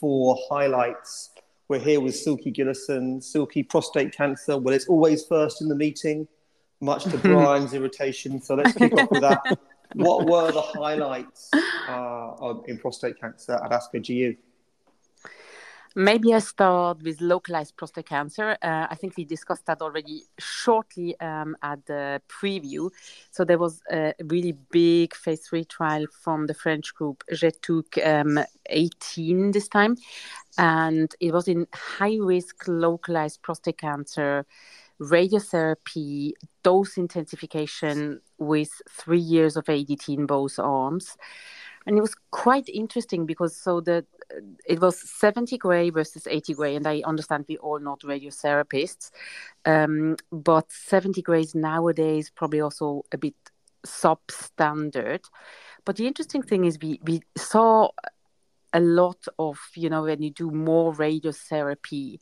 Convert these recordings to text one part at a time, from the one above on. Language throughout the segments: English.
four highlights. We're here with Silke Gillessen. Silke, prostate cancer. Well, it's always first in the meeting, much to Brian's irritation. So let's kick off with that. What were the highlights uh, in prostate cancer at ASCO GU? Maybe I start with localized prostate cancer. Uh, I think we discussed that already shortly um, at the preview. So there was a really big phase three trial from the French group GETUG um, 18 this time. And it was in high risk localized prostate cancer, radiotherapy, dose intensification with three years of ADT in both arms and it was quite interesting because so the it was 70 gray versus 80 gray and i understand we all not radiotherapists um, but 70 grays nowadays probably also a bit substandard but the interesting thing is we we saw a lot of you know when you do more radiotherapy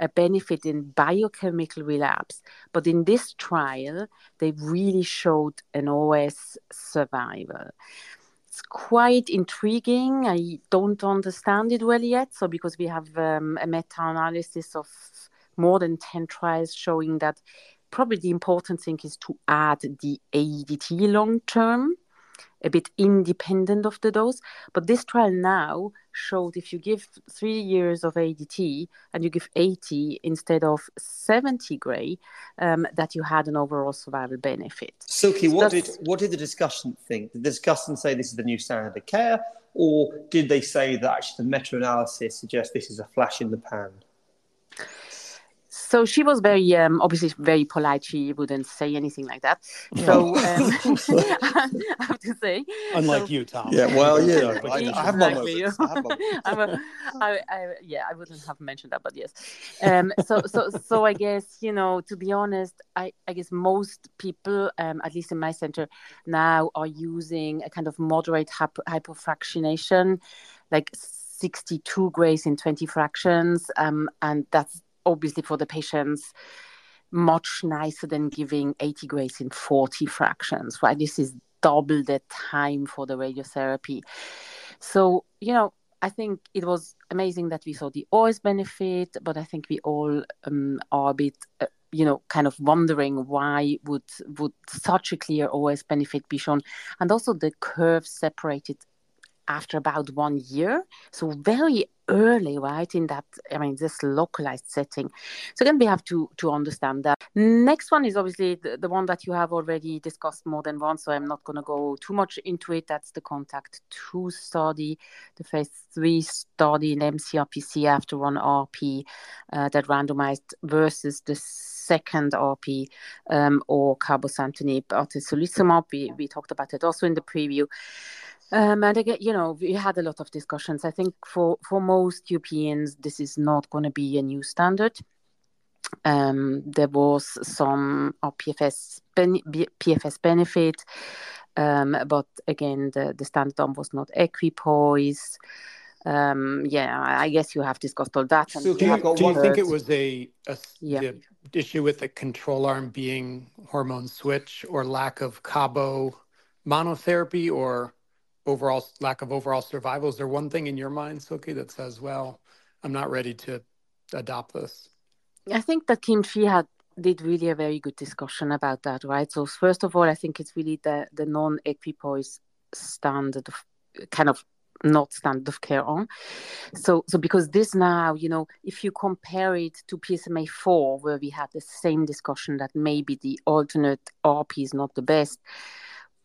a benefit in biochemical relapse. But in this trial, they really showed an OS survival quite intriguing. I don't understand it well yet. So, because we have um, a meta analysis of more than 10 trials showing that probably the important thing is to add the ADT long term a bit independent of the dose. But this trial now showed if you give three years of ADT and you give 80 instead of 70 gray, um, that you had an overall survival benefit. Silke, so what did what did the discussion think? Did the discussion say this is the new standard of care, or did they say that actually the meta-analysis suggests this is a flash in the pan? So she was very um, obviously very polite. She wouldn't say anything like that. So um, i have to say unlike so, you tom. Yeah well yeah. I, I, have my moments. I have I'm a, I, I, yeah i wouldn't have mentioned that but yes. Um, so so so i guess you know to be honest i i guess most people um, at least in my center now are using a kind of moderate hypo- hypofractionation like 62 grays in 20 fractions um, and that's obviously for the patients much nicer than giving 80 grays in 40 fractions, right? This is double the time for the radiotherapy. So, you know, I think it was amazing that we saw the OS benefit, but I think we all um, are a bit, uh, you know, kind of wondering why would would such a clear OS benefit be shown, and also the curve separated after about one year, so very early, right? In that, I mean, this localized setting. So then we have to to understand that. Next one is obviously the, the one that you have already discussed more than once. So I'm not going to go too much into it. That's the Contact Two study, the phase three study in mCRPC after one RP uh, that randomized versus the second RP um, or cabozantinib atezolizumab. We we talked about it also in the preview. Um, and again, you know, we had a lot of discussions. I think for, for most Europeans, this is not going to be a new standard. Um, there was some PFS, ben- PFS benefit, um, but again, the, the standard arm was not equipoise. Um, yeah, I guess you have discussed all that. So do you, do you think it was a, a yeah. the issue with the control arm being hormone switch or lack of Cabo monotherapy or overall lack of overall survival. Is there one thing in your mind, Silke, that says, well, I'm not ready to adopt this? I think that Kim Chi had did really a very good discussion about that, right? So first of all, I think it's really the the non-equipoise standard of kind of not standard of care on. So so because this now, you know, if you compare it to PSMAfore, where we had the same discussion that maybe the alternate RP is not the best,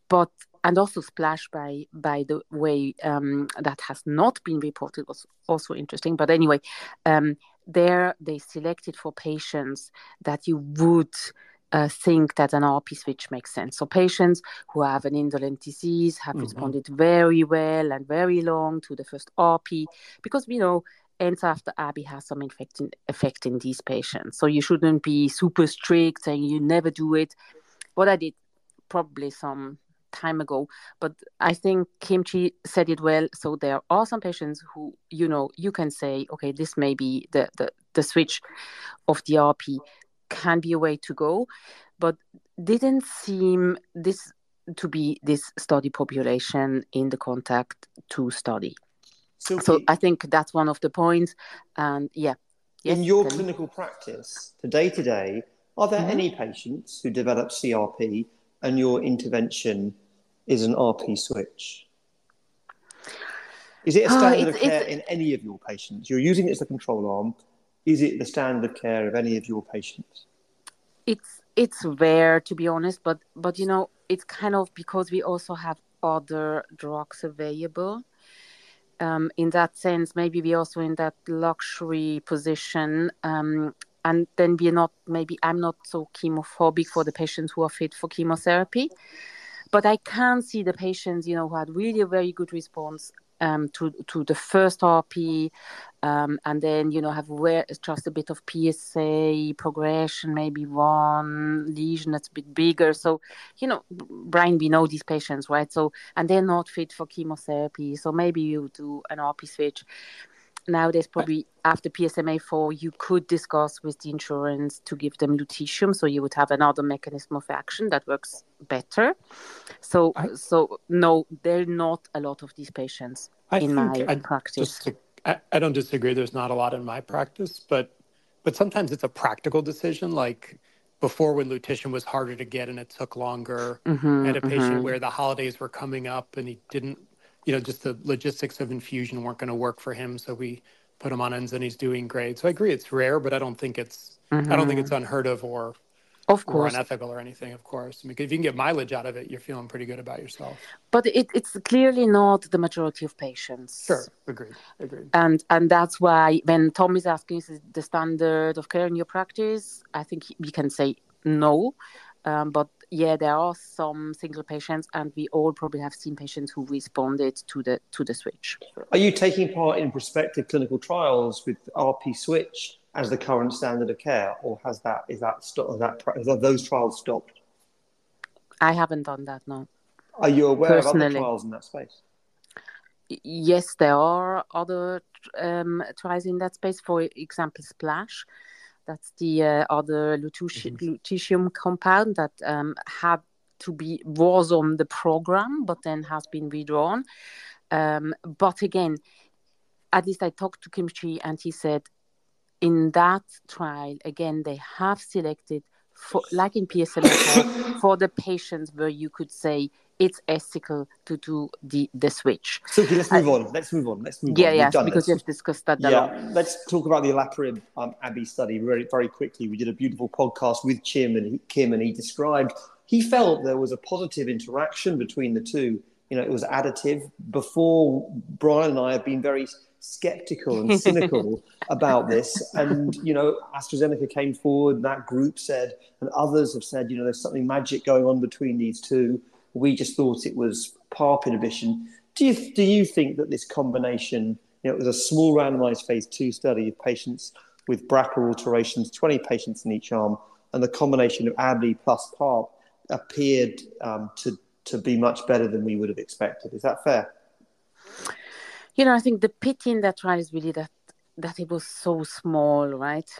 but and also splash by by the way um, that has not been reported was also interesting but anyway um, there they selected for patients that you would uh, think that an RP switch makes sense. So patients who have an indolent disease have mm-hmm. responded very well and very long to the first RP because we know enza after ABI has some infecting effect in these patients. So you shouldn't be super strict saying you never do it. What I did probably some time ago but i think Kim Chi said it well so there are some patients who you know you can say okay this may be the the, the switch of the rp can be a way to go but didn't seem this to be this study population in the Contact Two study Silke, so I think that's one of the points. And yeah. Yes, in your clinical practice, to day to day, are there mm-hmm. any patients who develop CRP and your intervention is an RP switch? Is it a oh, standard oh, of care in any of your patients? You're using it as a control arm. Is it the standard of care of any of your patients? It's it's rare to be honest, but but you know it's kind of because we also have other drugs available. Um, in that sense, maybe we also in that luxury position, um, and then we're not. Maybe I'm not so chemophobic for the patients who are fit for chemotherapy, but I can see the patients, you know, who had really a very good response um, to to the first RP, um, and then you know have where just a bit of PSA progression, maybe one lesion that's a bit bigger. So you know, Brian, we know these patients, right? So and they're not fit for chemotherapy. So maybe you do an RP switch nowadays probably after PSMAfore you could discuss with the insurance to give them lutetium so you would have another mechanism of action that works better so I, so no there are not a lot of these patients I in my I, practice I, I don't disagree there's not a lot in my practice but but sometimes it's a practical decision like before when lutetium was harder to get and it took longer mm-hmm, and a patient mm-hmm. where the holidays were coming up and he didn't you know, just the logistics of infusion weren't going to work for him. So we put him on enza and he's doing great. So I agree it's rare, but I don't think it's mm-hmm. I don't think it's mm-hmm. unheard of or of course or unethical or anything of course I mean, if you can get mileage out of it you're feeling pretty good about yourself but it, it's clearly not the majority of patients sure agreed agreed and and that's why when tom is asking is the standard of care in your practice i think we can say no um, but yeah, there are some single patients, and we all probably have seen patients who responded to the to the switch. Are you taking part in prospective clinical trials with RP switch as the current standard of care, or has that is that that those trials stopped? I haven't done that. No. Are you aware Personally. of other trials in that space? Yes, there are other um, trials in that space. For example, Splash that's the uh, other lutetium, mm-hmm. lutetium compound that um, had to be was on the program, but then has been withdrawn. Um, but again, at least I talked to Kim Chi, and he said in that trial again they have selected for like in PSMA for the patients where you could say it's ethical to do the the switch. So okay, let's move uh, on. Let's move on. Let's move yeah, on. Yeah, yeah, because we've discussed that. Yeah, lot. let's talk about the olaparib um, Abbey study very very quickly. We did a beautiful podcast with Kim and he, Kim, and he described he felt there was a positive interaction between the two. You know, it was additive. Before Brian and I have been very skeptical and cynical about this. And, you know, AstraZeneca came forward, that group said, and others have said, you know, there's something magic going on between these two. We just thought it was PARP inhibition. Do you, do you think that this combination, you know, it was a small randomized phase two study of patients with BRCA alterations, 20 patients in each arm, and the combination of ABLI plus PARP appeared um, to, to be much better than we would have expected. Is that fair? You know, I think the pity in that trial is really that that it was so small, right?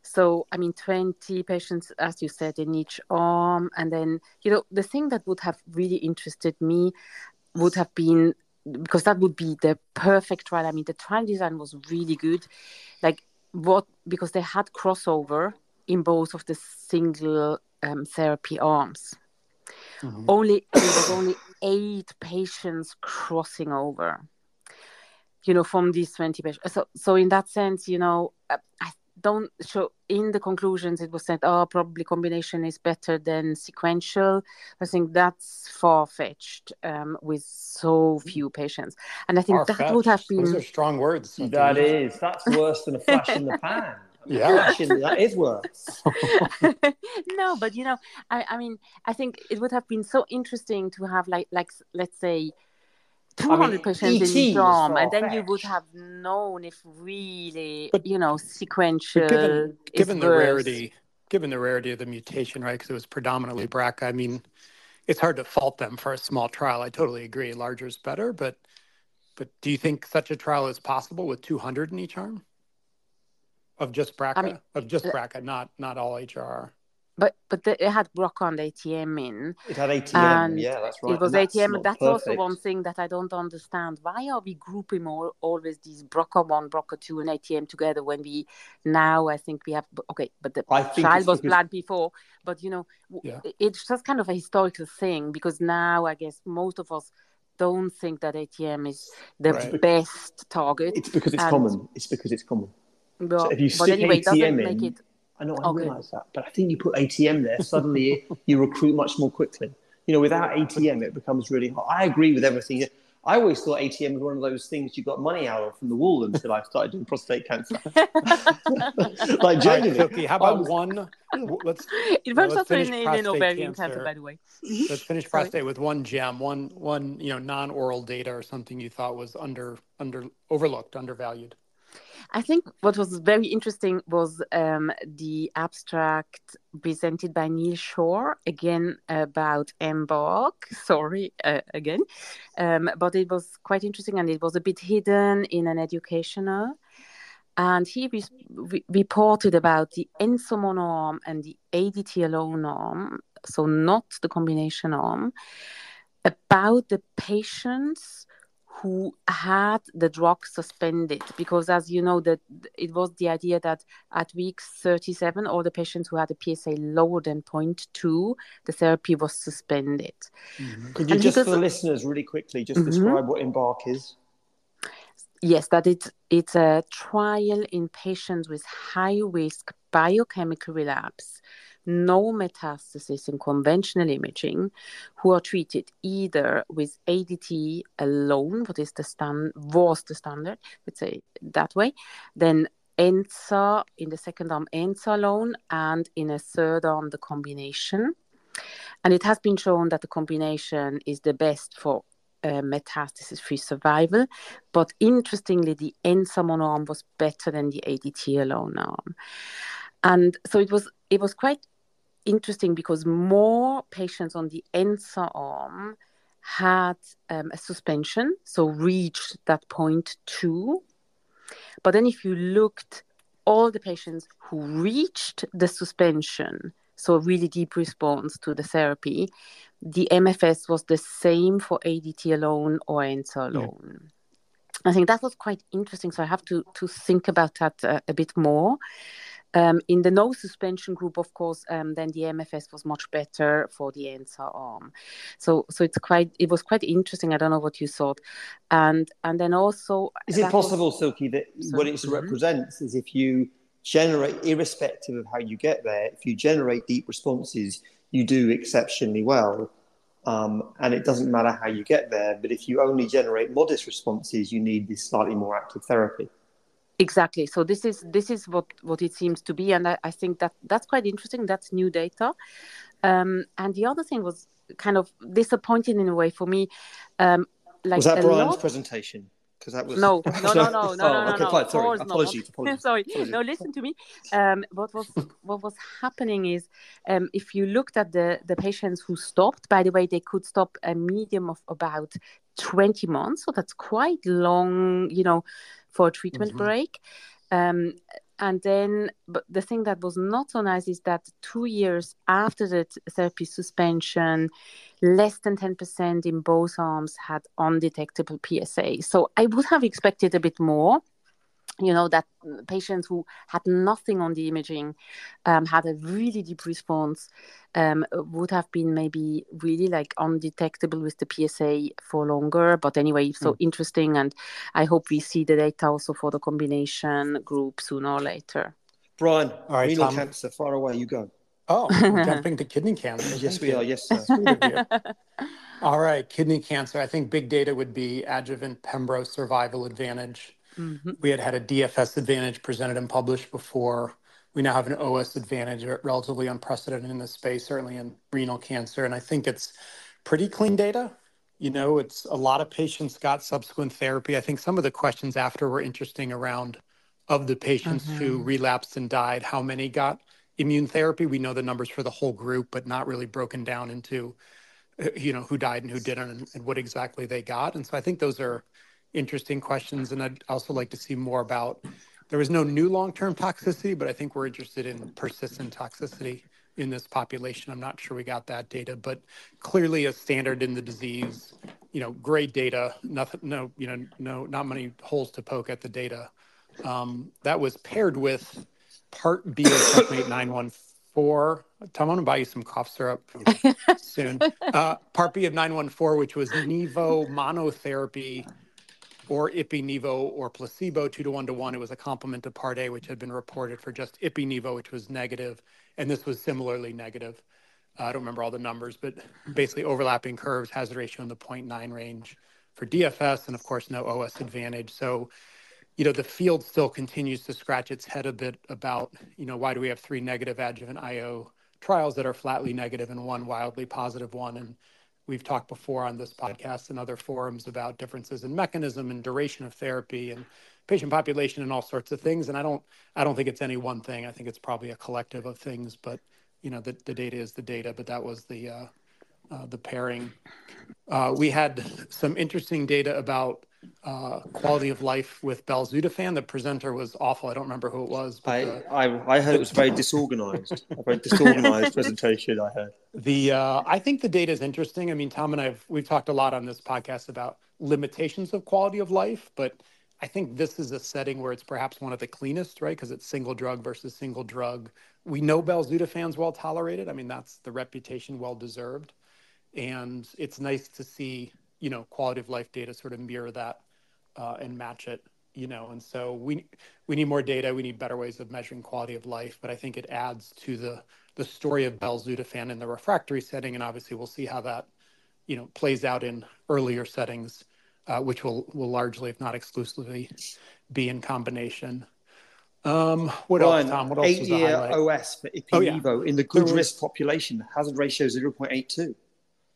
So, I mean, 20 patients, as you said, in each arm. And then, you know, the thing that would have really interested me would have been because that would be the perfect trial. I mean, the trial design was really good. Like, what, because they had crossover in both of the single um, therapy arms. Mm-hmm. Only, there was only eight patients crossing over you know, from these 20 patients. So, so in that sense, you know, uh, I don't show in the conclusions it was said, oh, probably combination is better than sequential. I think that's far fetched um, with so few patients. And I think Far-fetched. that would have been. Those are strong words. That is. That's worse than a flash in the pan. Yeah, that is worse. no, but you know, I, I mean, I think it would have been so interesting to have like, like, let's say, 200 percent in Islam, and then you would have known if really, but, you know, sequential. Given, given the rarity, given the rarity of the mutation, right? Because it was predominantly BRCA. I mean, it's hard to fault them for a small trial. I totally agree. Larger is better, but but do you think such a trial is possible with 200 in each arm of just BRCA? I mean, of just uh, BRCA, not not all HRR. But but the, it had BRCA and ATM in. It had ATM, yeah, that's right. It was and ATM, that's, that's also one thing that I don't understand. Why are we grouping all, always these BRCA one, BRCA two, and ATM together when we now I think we have okay, but the child was planned before, but you know, yeah. it's just kind of a historical thing because now I guess most of us don't think that ATM is the right. best target. It's because it's and, common. It's because it's common. But, so if you stick anyway, ATM in, it... I know I oh, okay. realise that, but I think you put ATM there, suddenly you recruit much more quickly. You know, without ATM, it becomes really hard. I agree with everything. I always thought ATM was one of those things you got money out of from the wall until I started doing prostate cancer. like genuinely. Right, okay, how about was... one? Let's. It works also in, in ovarian cancer. cancer, by the way. Mm-hmm. Let's finish prostate with one gem, one one you know non-oral data or something you thought was under under overlooked, undervalued. I think what was very interesting was um, the abstract presented by Neil Shore, again about EMBARK. Sorry, uh, again. Um, but it was quite interesting and it was a bit hidden in an educational. And he re- re- reported about the ensomon arm and the ADT alone arm, so not the combination arm, about the patients who had the drug suspended because as you know that it was the idea that at week 37 all the patients who had a psa lower than 0.2 the therapy was suspended mm-hmm. could you and just for the listeners really quickly just mm-hmm. describe what EMBARK is yes that it's it's a trial in patients with high risk biochemical relapse no metastasis in conventional imaging who are treated either with ADT alone, what is the stand was the standard, let's say that way, then enza in the second arm enza alone, and in a third arm the combination. And it has been shown that the combination is the best for uh, metastasis free survival. But interestingly, the enza arm was better than the ADT alone arm. And so it was it was quite interesting because more patients on the enza arm had um, a suspension, so reached that point two. But then if you looked all the patients who reached the suspension, so a really deep response to the therapy, the MFS was the same for ADT alone or enza alone. Yeah. I think that was quite interesting. So I have to to think about that uh, a bit more. Um, in the no suspension group, of course, um, then the MFS was much better for the answer arm. So, so it's quite. It was quite interesting. I don't know what you thought, and and then also. Is it possible, was, Silke, that so, what it mm-hmm. represents is if you generate, irrespective of how you get there, if you generate deep responses, you do exceptionally well. Um, and it doesn't matter how you get there, but if you only generate modest responses, you need this slightly more active therapy exactly so this is this is what what it seems to be and i, I think that that's quite interesting that's new data um, and the other thing was kind of disappointing in a way for me um, like was that brian's lot... presentation because that was no no no no no no oh, okay, no, fine. Sorry. Apologies, apologies. sorry apologies. no listen to me um, what was what was happening is um, if you looked at the the patients who stopped by the way they could stop a medium of about 20 months so that's quite long you know for a treatment mm-hmm. break. Um, and then, but the thing that was not so nice is that two years after the therapy suspension, less than 10% in both arms had undetectable PSA. So I would have expected a bit more you know that patients who had nothing on the imaging um, had a really deep response um, would have been maybe really like undetectable with the PSA for longer. But anyway, so mm. interesting, and I hope we see the data also for the combination group sooner or later. Brian, All right, renal Tom. cancer, far away you go. Oh, we're jumping to kidney cancer. yes, we are. Yes, sir. All right, kidney cancer. I think big data would be adjuvant Pembro survival advantage. Mm-hmm. We had had a DFS advantage presented and published before. We now have an OS advantage, relatively unprecedented in this space, certainly in renal cancer. And I think it's pretty clean data. You know, it's a lot of patients got subsequent therapy. I think some of the questions after were interesting around of the patients mm-hmm. who relapsed and died, how many got immune therapy? We know the numbers for the whole group, but not really broken down into, uh, you know, who died and who didn't and, and what exactly they got. And so I think those are interesting questions. And I'd also like to see more about there was no new long-term toxicity, but I think we're interested in persistent toxicity in this population. I'm not sure we got that data, but clearly a standard in the disease. You know, great data. Nothing, no, you know, no, not many holes to poke at the data. Um, that was paired with Part B of Checkmate 914. Tom, I'm to buy you some cough syrup soon. Uh, part B of 914, which was Nivo monotherapy or ipi-nivo or placebo, two to one to one. It was a complement to Part A, which had been reported for just ipi-nivo, which was negative, and this was similarly negative. I don't remember all the numbers, but basically overlapping curves, hazard ratio in the 0.9 range for DFS, and of course, no OS advantage. So, you know, the field still continues to scratch its head a bit about, you know, why do we have three negative adjuvant IO trials that are flatly negative and one wildly positive one? And we've talked before on this podcast and other forums about differences in mechanism and duration of therapy and patient population and all sorts of things. And I don't, I don't think it's any one thing. I think it's probably a collective of things. But you know, the, the data is the data. But that was the uh, uh, the pairing. Uh, we had some interesting data about uh, quality of life with belzutifan. The presenter was awful. I don't remember who it was. But, I, I, I heard it was very disorganized. a very disorganized presentation. I heard. The uh, I think the data is interesting. I mean, Tom and I've we've talked a lot on this podcast about limitations of quality of life, but I think this is a setting where it's perhaps one of the cleanest, right? Because it's single drug versus single drug. We know belzutifan's well tolerated. I mean, that's the reputation well deserved, and it's nice to see you know quality of life data sort of mirror that uh, and match it you know and so we we need more data we need better ways of measuring quality of life but i think it adds to the the story of belzutifan in the refractory setting and obviously we'll see how that you know plays out in earlier settings uh, which will will largely if not exclusively be in combination um, what Ryan, else, Tom? What else eight year OS for ipi-nivo oh, yeah. in the good risk population, hazard ratio 0.82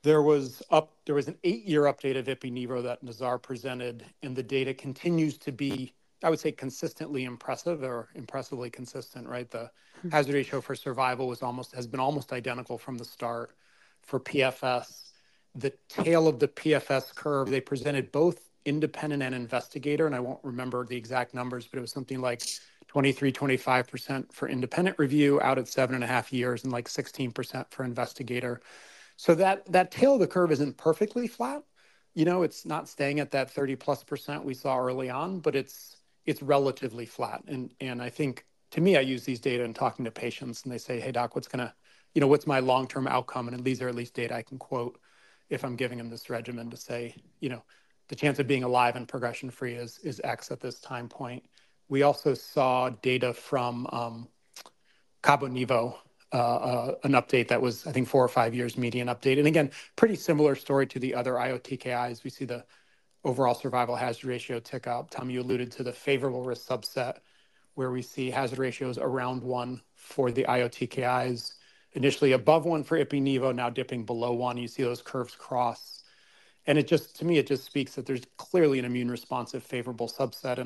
there was up there was an eight year update of ipi-nivo that Nizar presented, and the data continues to be, I would say, consistently impressive or impressively consistent. Right, the hmm. hazard ratio for survival was almost has been almost identical from the start. For PFS, the tail of the PFS curve they presented both independent and investigator, and I won't remember the exact numbers, but it was something like 23, 25% for independent review out at seven and a half years, and like 16% for investigator. So that that tail of the curve isn't perfectly flat. You know, it's not staying at that 30 plus percent we saw early on, but it's it's relatively flat. And and I think to me, I use these data in talking to patients, and they say, "Hey, doc, what's gonna, you know, what's my long-term outcome?" And these are at least data I can quote if I'm giving them this regimen to say, you know, the chance of being alive and progression-free is is X at this time point. We also saw data from um, Cabo Nivo Uh, an update that was, I think, four or five years median update. And again, pretty similar story to the other IOTKIs. We see the overall survival hazard ratio tick up. Tom, you alluded to the favorable risk subset where we see hazard ratios around one for the IOTKIs, initially above one for ipi-nivo, now dipping below one. You see those curves cross. And it just, to me, it just speaks that there's clearly an immune responsive favorable subset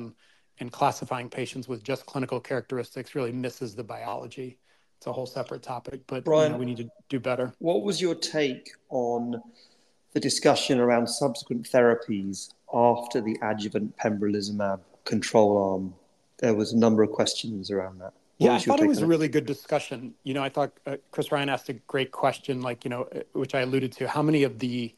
and classifying patients with just clinical characteristics really misses the biology it's a whole separate topic, but Brian, you know, we need to do better. What was your take on the discussion around subsequent therapies after the adjuvant pembrolizumab control arm? There was a number of questions around that. What yeah, I thought it was a really good discussion. You know, I thought uh, Chris Ryan asked a great question, like, you know, uh, which I alluded to. How many of the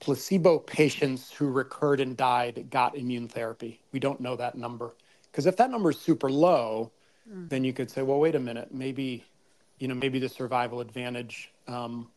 placebo patients who recurred and died got immune therapy? We don't know that number. Because if that number is super low, Mm. then you could say, well, wait a minute, maybe, you know, maybe the survival advantage um,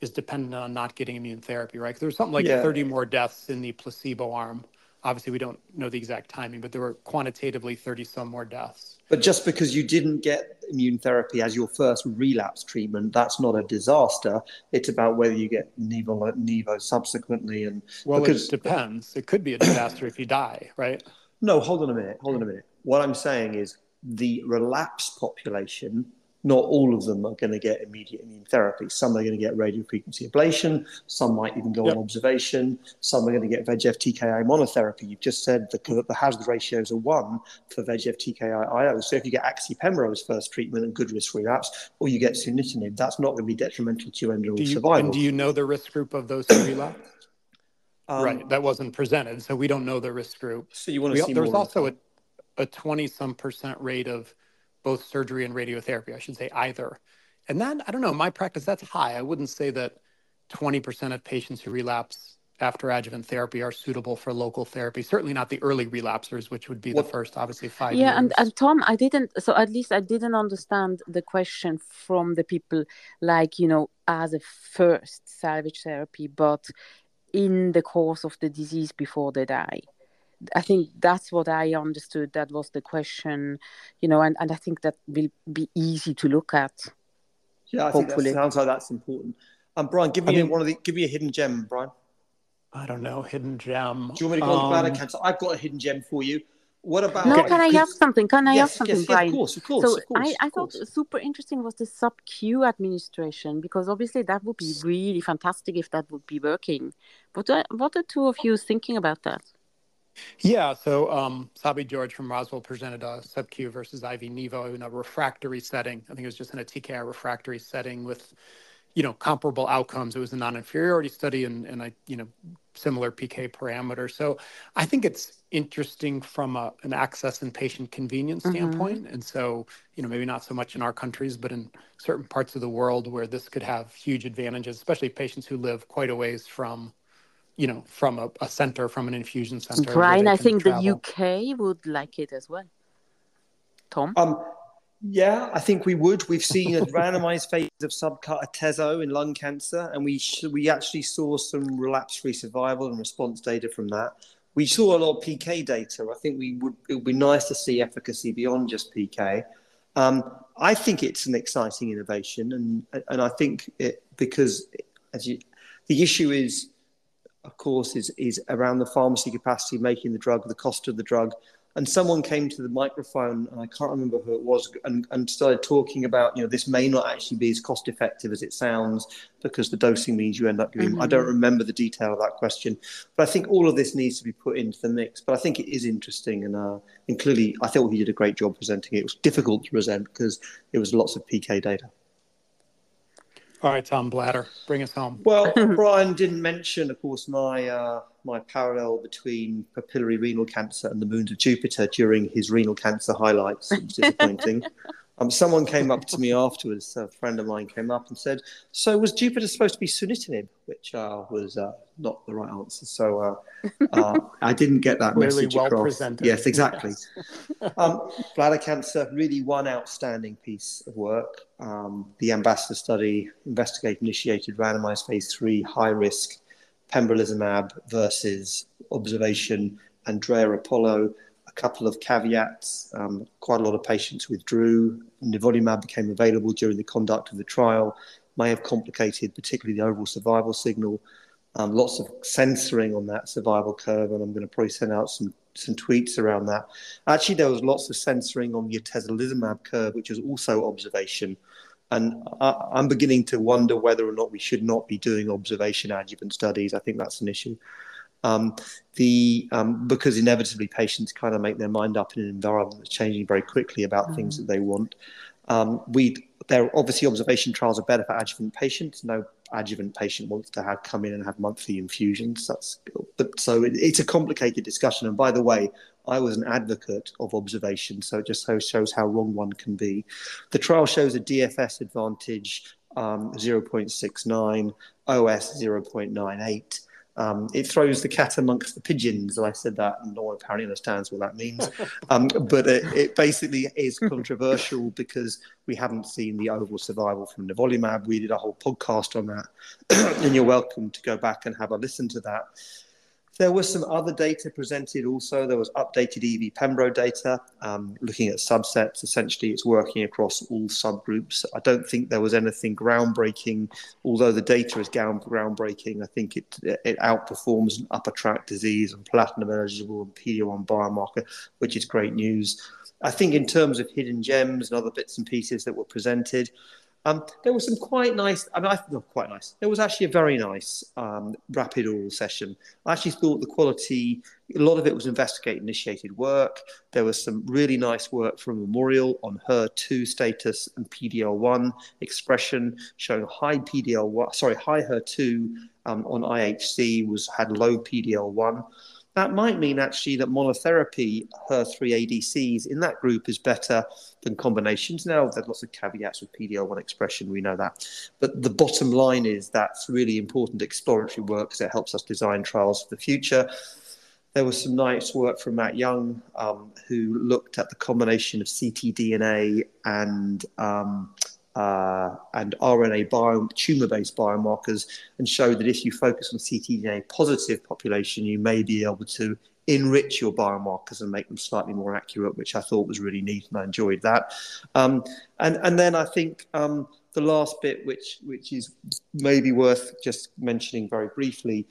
is dependent on not getting immune therapy, right? Because there was something like yeah. 30 more deaths in the placebo arm. Obviously, we don't know the exact timing, but there were quantitatively 30 some more deaths. But just because you didn't get immune therapy as your first relapse treatment, that's not a disaster. It's about whether you get Nevo, Nivo subsequently. And well, because... it depends. It could be a disaster if you die, right? No, hold on a minute. Hold on a minute. What I'm saying is the relapsed population, not all of them are going to get immediate immune therapy. Some are going to get radiofrequency ablation. Some might even go yep. on observation. Some are going to get VEGF TKI monotherapy. You've just said the, the hazard ratios are one for VEGF TKI IO. So if you get axi-pembro as first treatment and good risk relapse, or you get sunitinib, that's not going to be detrimental to your overall survival. And do you know the risk group of those who relapse? Um, right, that wasn't presented, so we don't know the risk group. So you want to we, see There's also a a 20 some percent rate of both surgery and radiotherapy, I should say either. And that, I don't know, my practice, that's high. I wouldn't say that 20% of patients who relapse after adjuvant therapy are suitable for local therapy. Certainly not the early relapsers, which would be what? the first, obviously, five yeah, years. and, and Tom, I didn't, so at least I didn't understand the question from the people like, you know, as a first salvage therapy, but in the course of the disease before they die. I think that's what I understood. That was the question, you know, and, and I think that will be easy to look at. Yeah, I hopefully. think that sounds like that's important. Um, Brian, give me I mean, one of the give me a hidden gem, Brian. I don't know, hidden gem. Do you want me to go um, on bladder cancer? I've got a hidden gem for you. What about? No, can I ask something? Can I yes, ask something, yes, Brian? Yes, of course, of course. So of course, I, I thought super interesting was the sub Q administration because obviously that would be really fantastic if that would be working. But uh, what are two of you thinking about that? Yeah, so um, Saby George from Roswell presented a sub-Q versus IV Nivo in a refractory setting. I think it was just in a TKI refractory setting with, you know, comparable outcomes. It was a non-inferiority study and, and I, you know, similar PK parameters. So I think it's interesting from a, an access and patient convenience mm-hmm. standpoint. And so, you know, maybe not so much in our countries, but in certain parts of the world where this could have huge advantages, especially patients who live quite a ways from you know, from a, a center, from an infusion center. Brian, I think travel. the UK would like it as well. Tom? Um, yeah, I think we would. We've seen a randomized phase of subcut atezo in lung cancer, and we sh- we actually saw some relapse-free survival and response data from that. We saw a lot of PK data. I think we would it would be nice to see efficacy beyond just PK. Um, I think it's an exciting innovation, and and I think it because as you, the issue is of course, is, is around the pharmacy capacity, making the drug, the cost of the drug. And someone came to the microphone, and I can't remember who it was, and, and started talking about, you know, this may not actually be as cost effective as it sounds because the dosing means you end up giving. Mm-hmm. I don't remember the detail of that question, but I think all of this needs to be put into the mix. But I think it is interesting, and, uh, and clearly, I thought he did a great job presenting it. It was difficult to present because it was lots of PK data. All right, Tom Bladder, bring us home. Well, Brian didn't mention, of course, my uh, my parallel between papillary renal cancer and the moons of Jupiter during his renal cancer highlights. It was disappointing. Um, someone came up to me afterwards, a friend of mine came up and said, So was Jupiter supposed to be sunitinib? Which uh, was uh, not the right answer. So uh, uh I didn't get that Clearly message well across. Presented. Yes, exactly. um, bladder cancer, really one outstanding piece of work. Um, the Ambassador study, investigator initiated randomized phase three, high risk pembrolizumab versus observation Andrea Apolo couple of caveats. Um, quite a lot of patients withdrew. Nivolumab became available during the conduct of the trial, may have complicated particularly the overall survival signal. Um, lots of censoring on that survival curve, and I'm going to probably send out some, some tweets around that. Actually, there was lots of censoring on the atezolizumab curve, which was also observation. And I, I'm beginning to wonder whether or not we should not be doing observation adjuvant studies. I think that's an issue. Um, the um, because inevitably patients kind of make their mind up in an environment that's changing very quickly about mm. things that they want. Um, we there obviously observation trials are better for adjuvant patients. No adjuvant patient wants to have come in and have monthly infusions. That's but so it, it's a complicated discussion. And by the way, I was an advocate of observation, so it just shows how wrong one can be. The trial shows a DFS advantage um, 0.69, OS 0.98. Um, it throws the cat amongst the pigeons. I said that, and no one apparently understands what that means. Um, but it, it, basically is controversial because we haven't seen the overall survival from nivolumab. We did a whole podcast on that, and you're welcome to go back and have a listen to that. There was some other data presented also. There was updated EV Pembro data um, looking at subsets. Essentially, it's working across all subgroups. I don't think there was anything groundbreaking, although the data is groundbreaking. I think it, it outperforms upper tract disease and platinum eligible and PD-L1 biomarker, which is great news. I think in terms of hidden gems and other bits and pieces that were presented, um, there was some quite nice, I mean, I thought quite nice. There was actually a very nice um, rapid oral session. I actually thought the quality, a lot of it was investigator initiated work. There was some really nice work from Memorial on HER2 status and PD-L1 expression, showing high PD-L1, sorry, high HER2 um, on IHC was had low PD-L1. That might mean actually that monotherapy HER3 ADCs in that group is better than combinations. Now, there's lots of caveats with PD-L1 expression, we know that. But the bottom line is that's really important exploratory work because it helps us design trials for the future. There was some nice work from Matt Young, um, who looked at the combination of ctDNA and um, uh, and RNA bio, tumor-based biomarkers, and showed that if you focus on ctDNA positive population, you may be able to enrich your biomarkers and make them slightly more accurate, which I thought was really neat, and I enjoyed that. Um, and and then I think um, the last bit, which which is maybe worth just mentioning very briefly,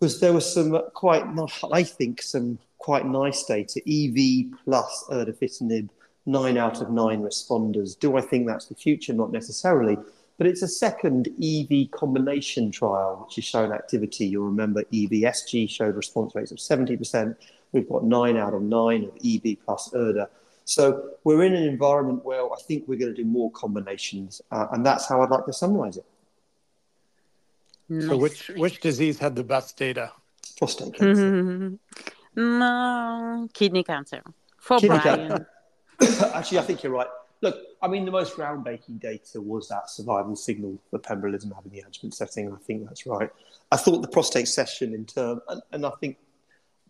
was there was some quite, I think, some quite nice data, EV plus erdafitinib nine out of nine responders. Do I think that's the future? Not necessarily. But it's a second EV combination trial, which has shown activity. You'll remember EVSG showed response rates of 70%. We've got nine out of nine of EV plus ERDA. So we're in an environment where I think we're going to do more combinations. Uh, and that's how I'd like to summarize it. Nice. So which, which disease had the best data? Prostate cancer. no, kidney cancer. For kidney Brian. Cancer. Actually, I think you're right. Look, I mean, the most groundbreaking data was that survival signal for pembrolizumab in the adjuvant setting. I think that's right. I thought the prostate session in term, and, and I think,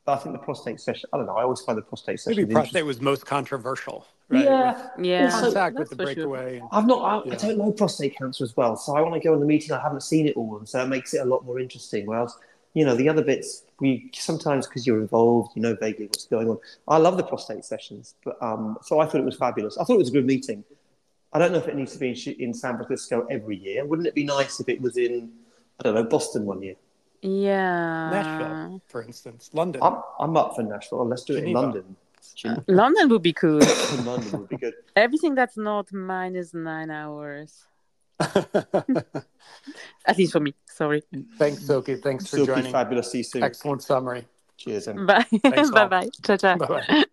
I think the prostate session. I don't know. I always find the prostate session. Maybe prostate was most controversial, right? Yeah, with, yeah. Contact with the breakaway. Sure. I've not. I, yeah. I, don't know prostate cancer as well, so I want to go on the meeting. I haven't seen it all, and so it makes it a lot more interesting. Whereas you know, the other bits we sometimes because you're involved, you know vaguely what's going on. I love the prostate sessions, but um, so I thought it was fabulous. I thought it was a good meeting. I don't know if it needs to be in, in San Francisco every year. Wouldn't it be nice if it was in, I don't know, Boston one year? Yeah. Nashville, for instance. London. I'm, I'm up for Nashville. Let's do Geneva. it in London. London would be cool. London would be good. Everything that's not minus nine hours. At least for me. Sorry. Thanks, Sophie. Thanks for joining. Fabulous. See you soon. Excellent summary. Cheers. Bye. bye bye. Ciao, ciao. Bye bye.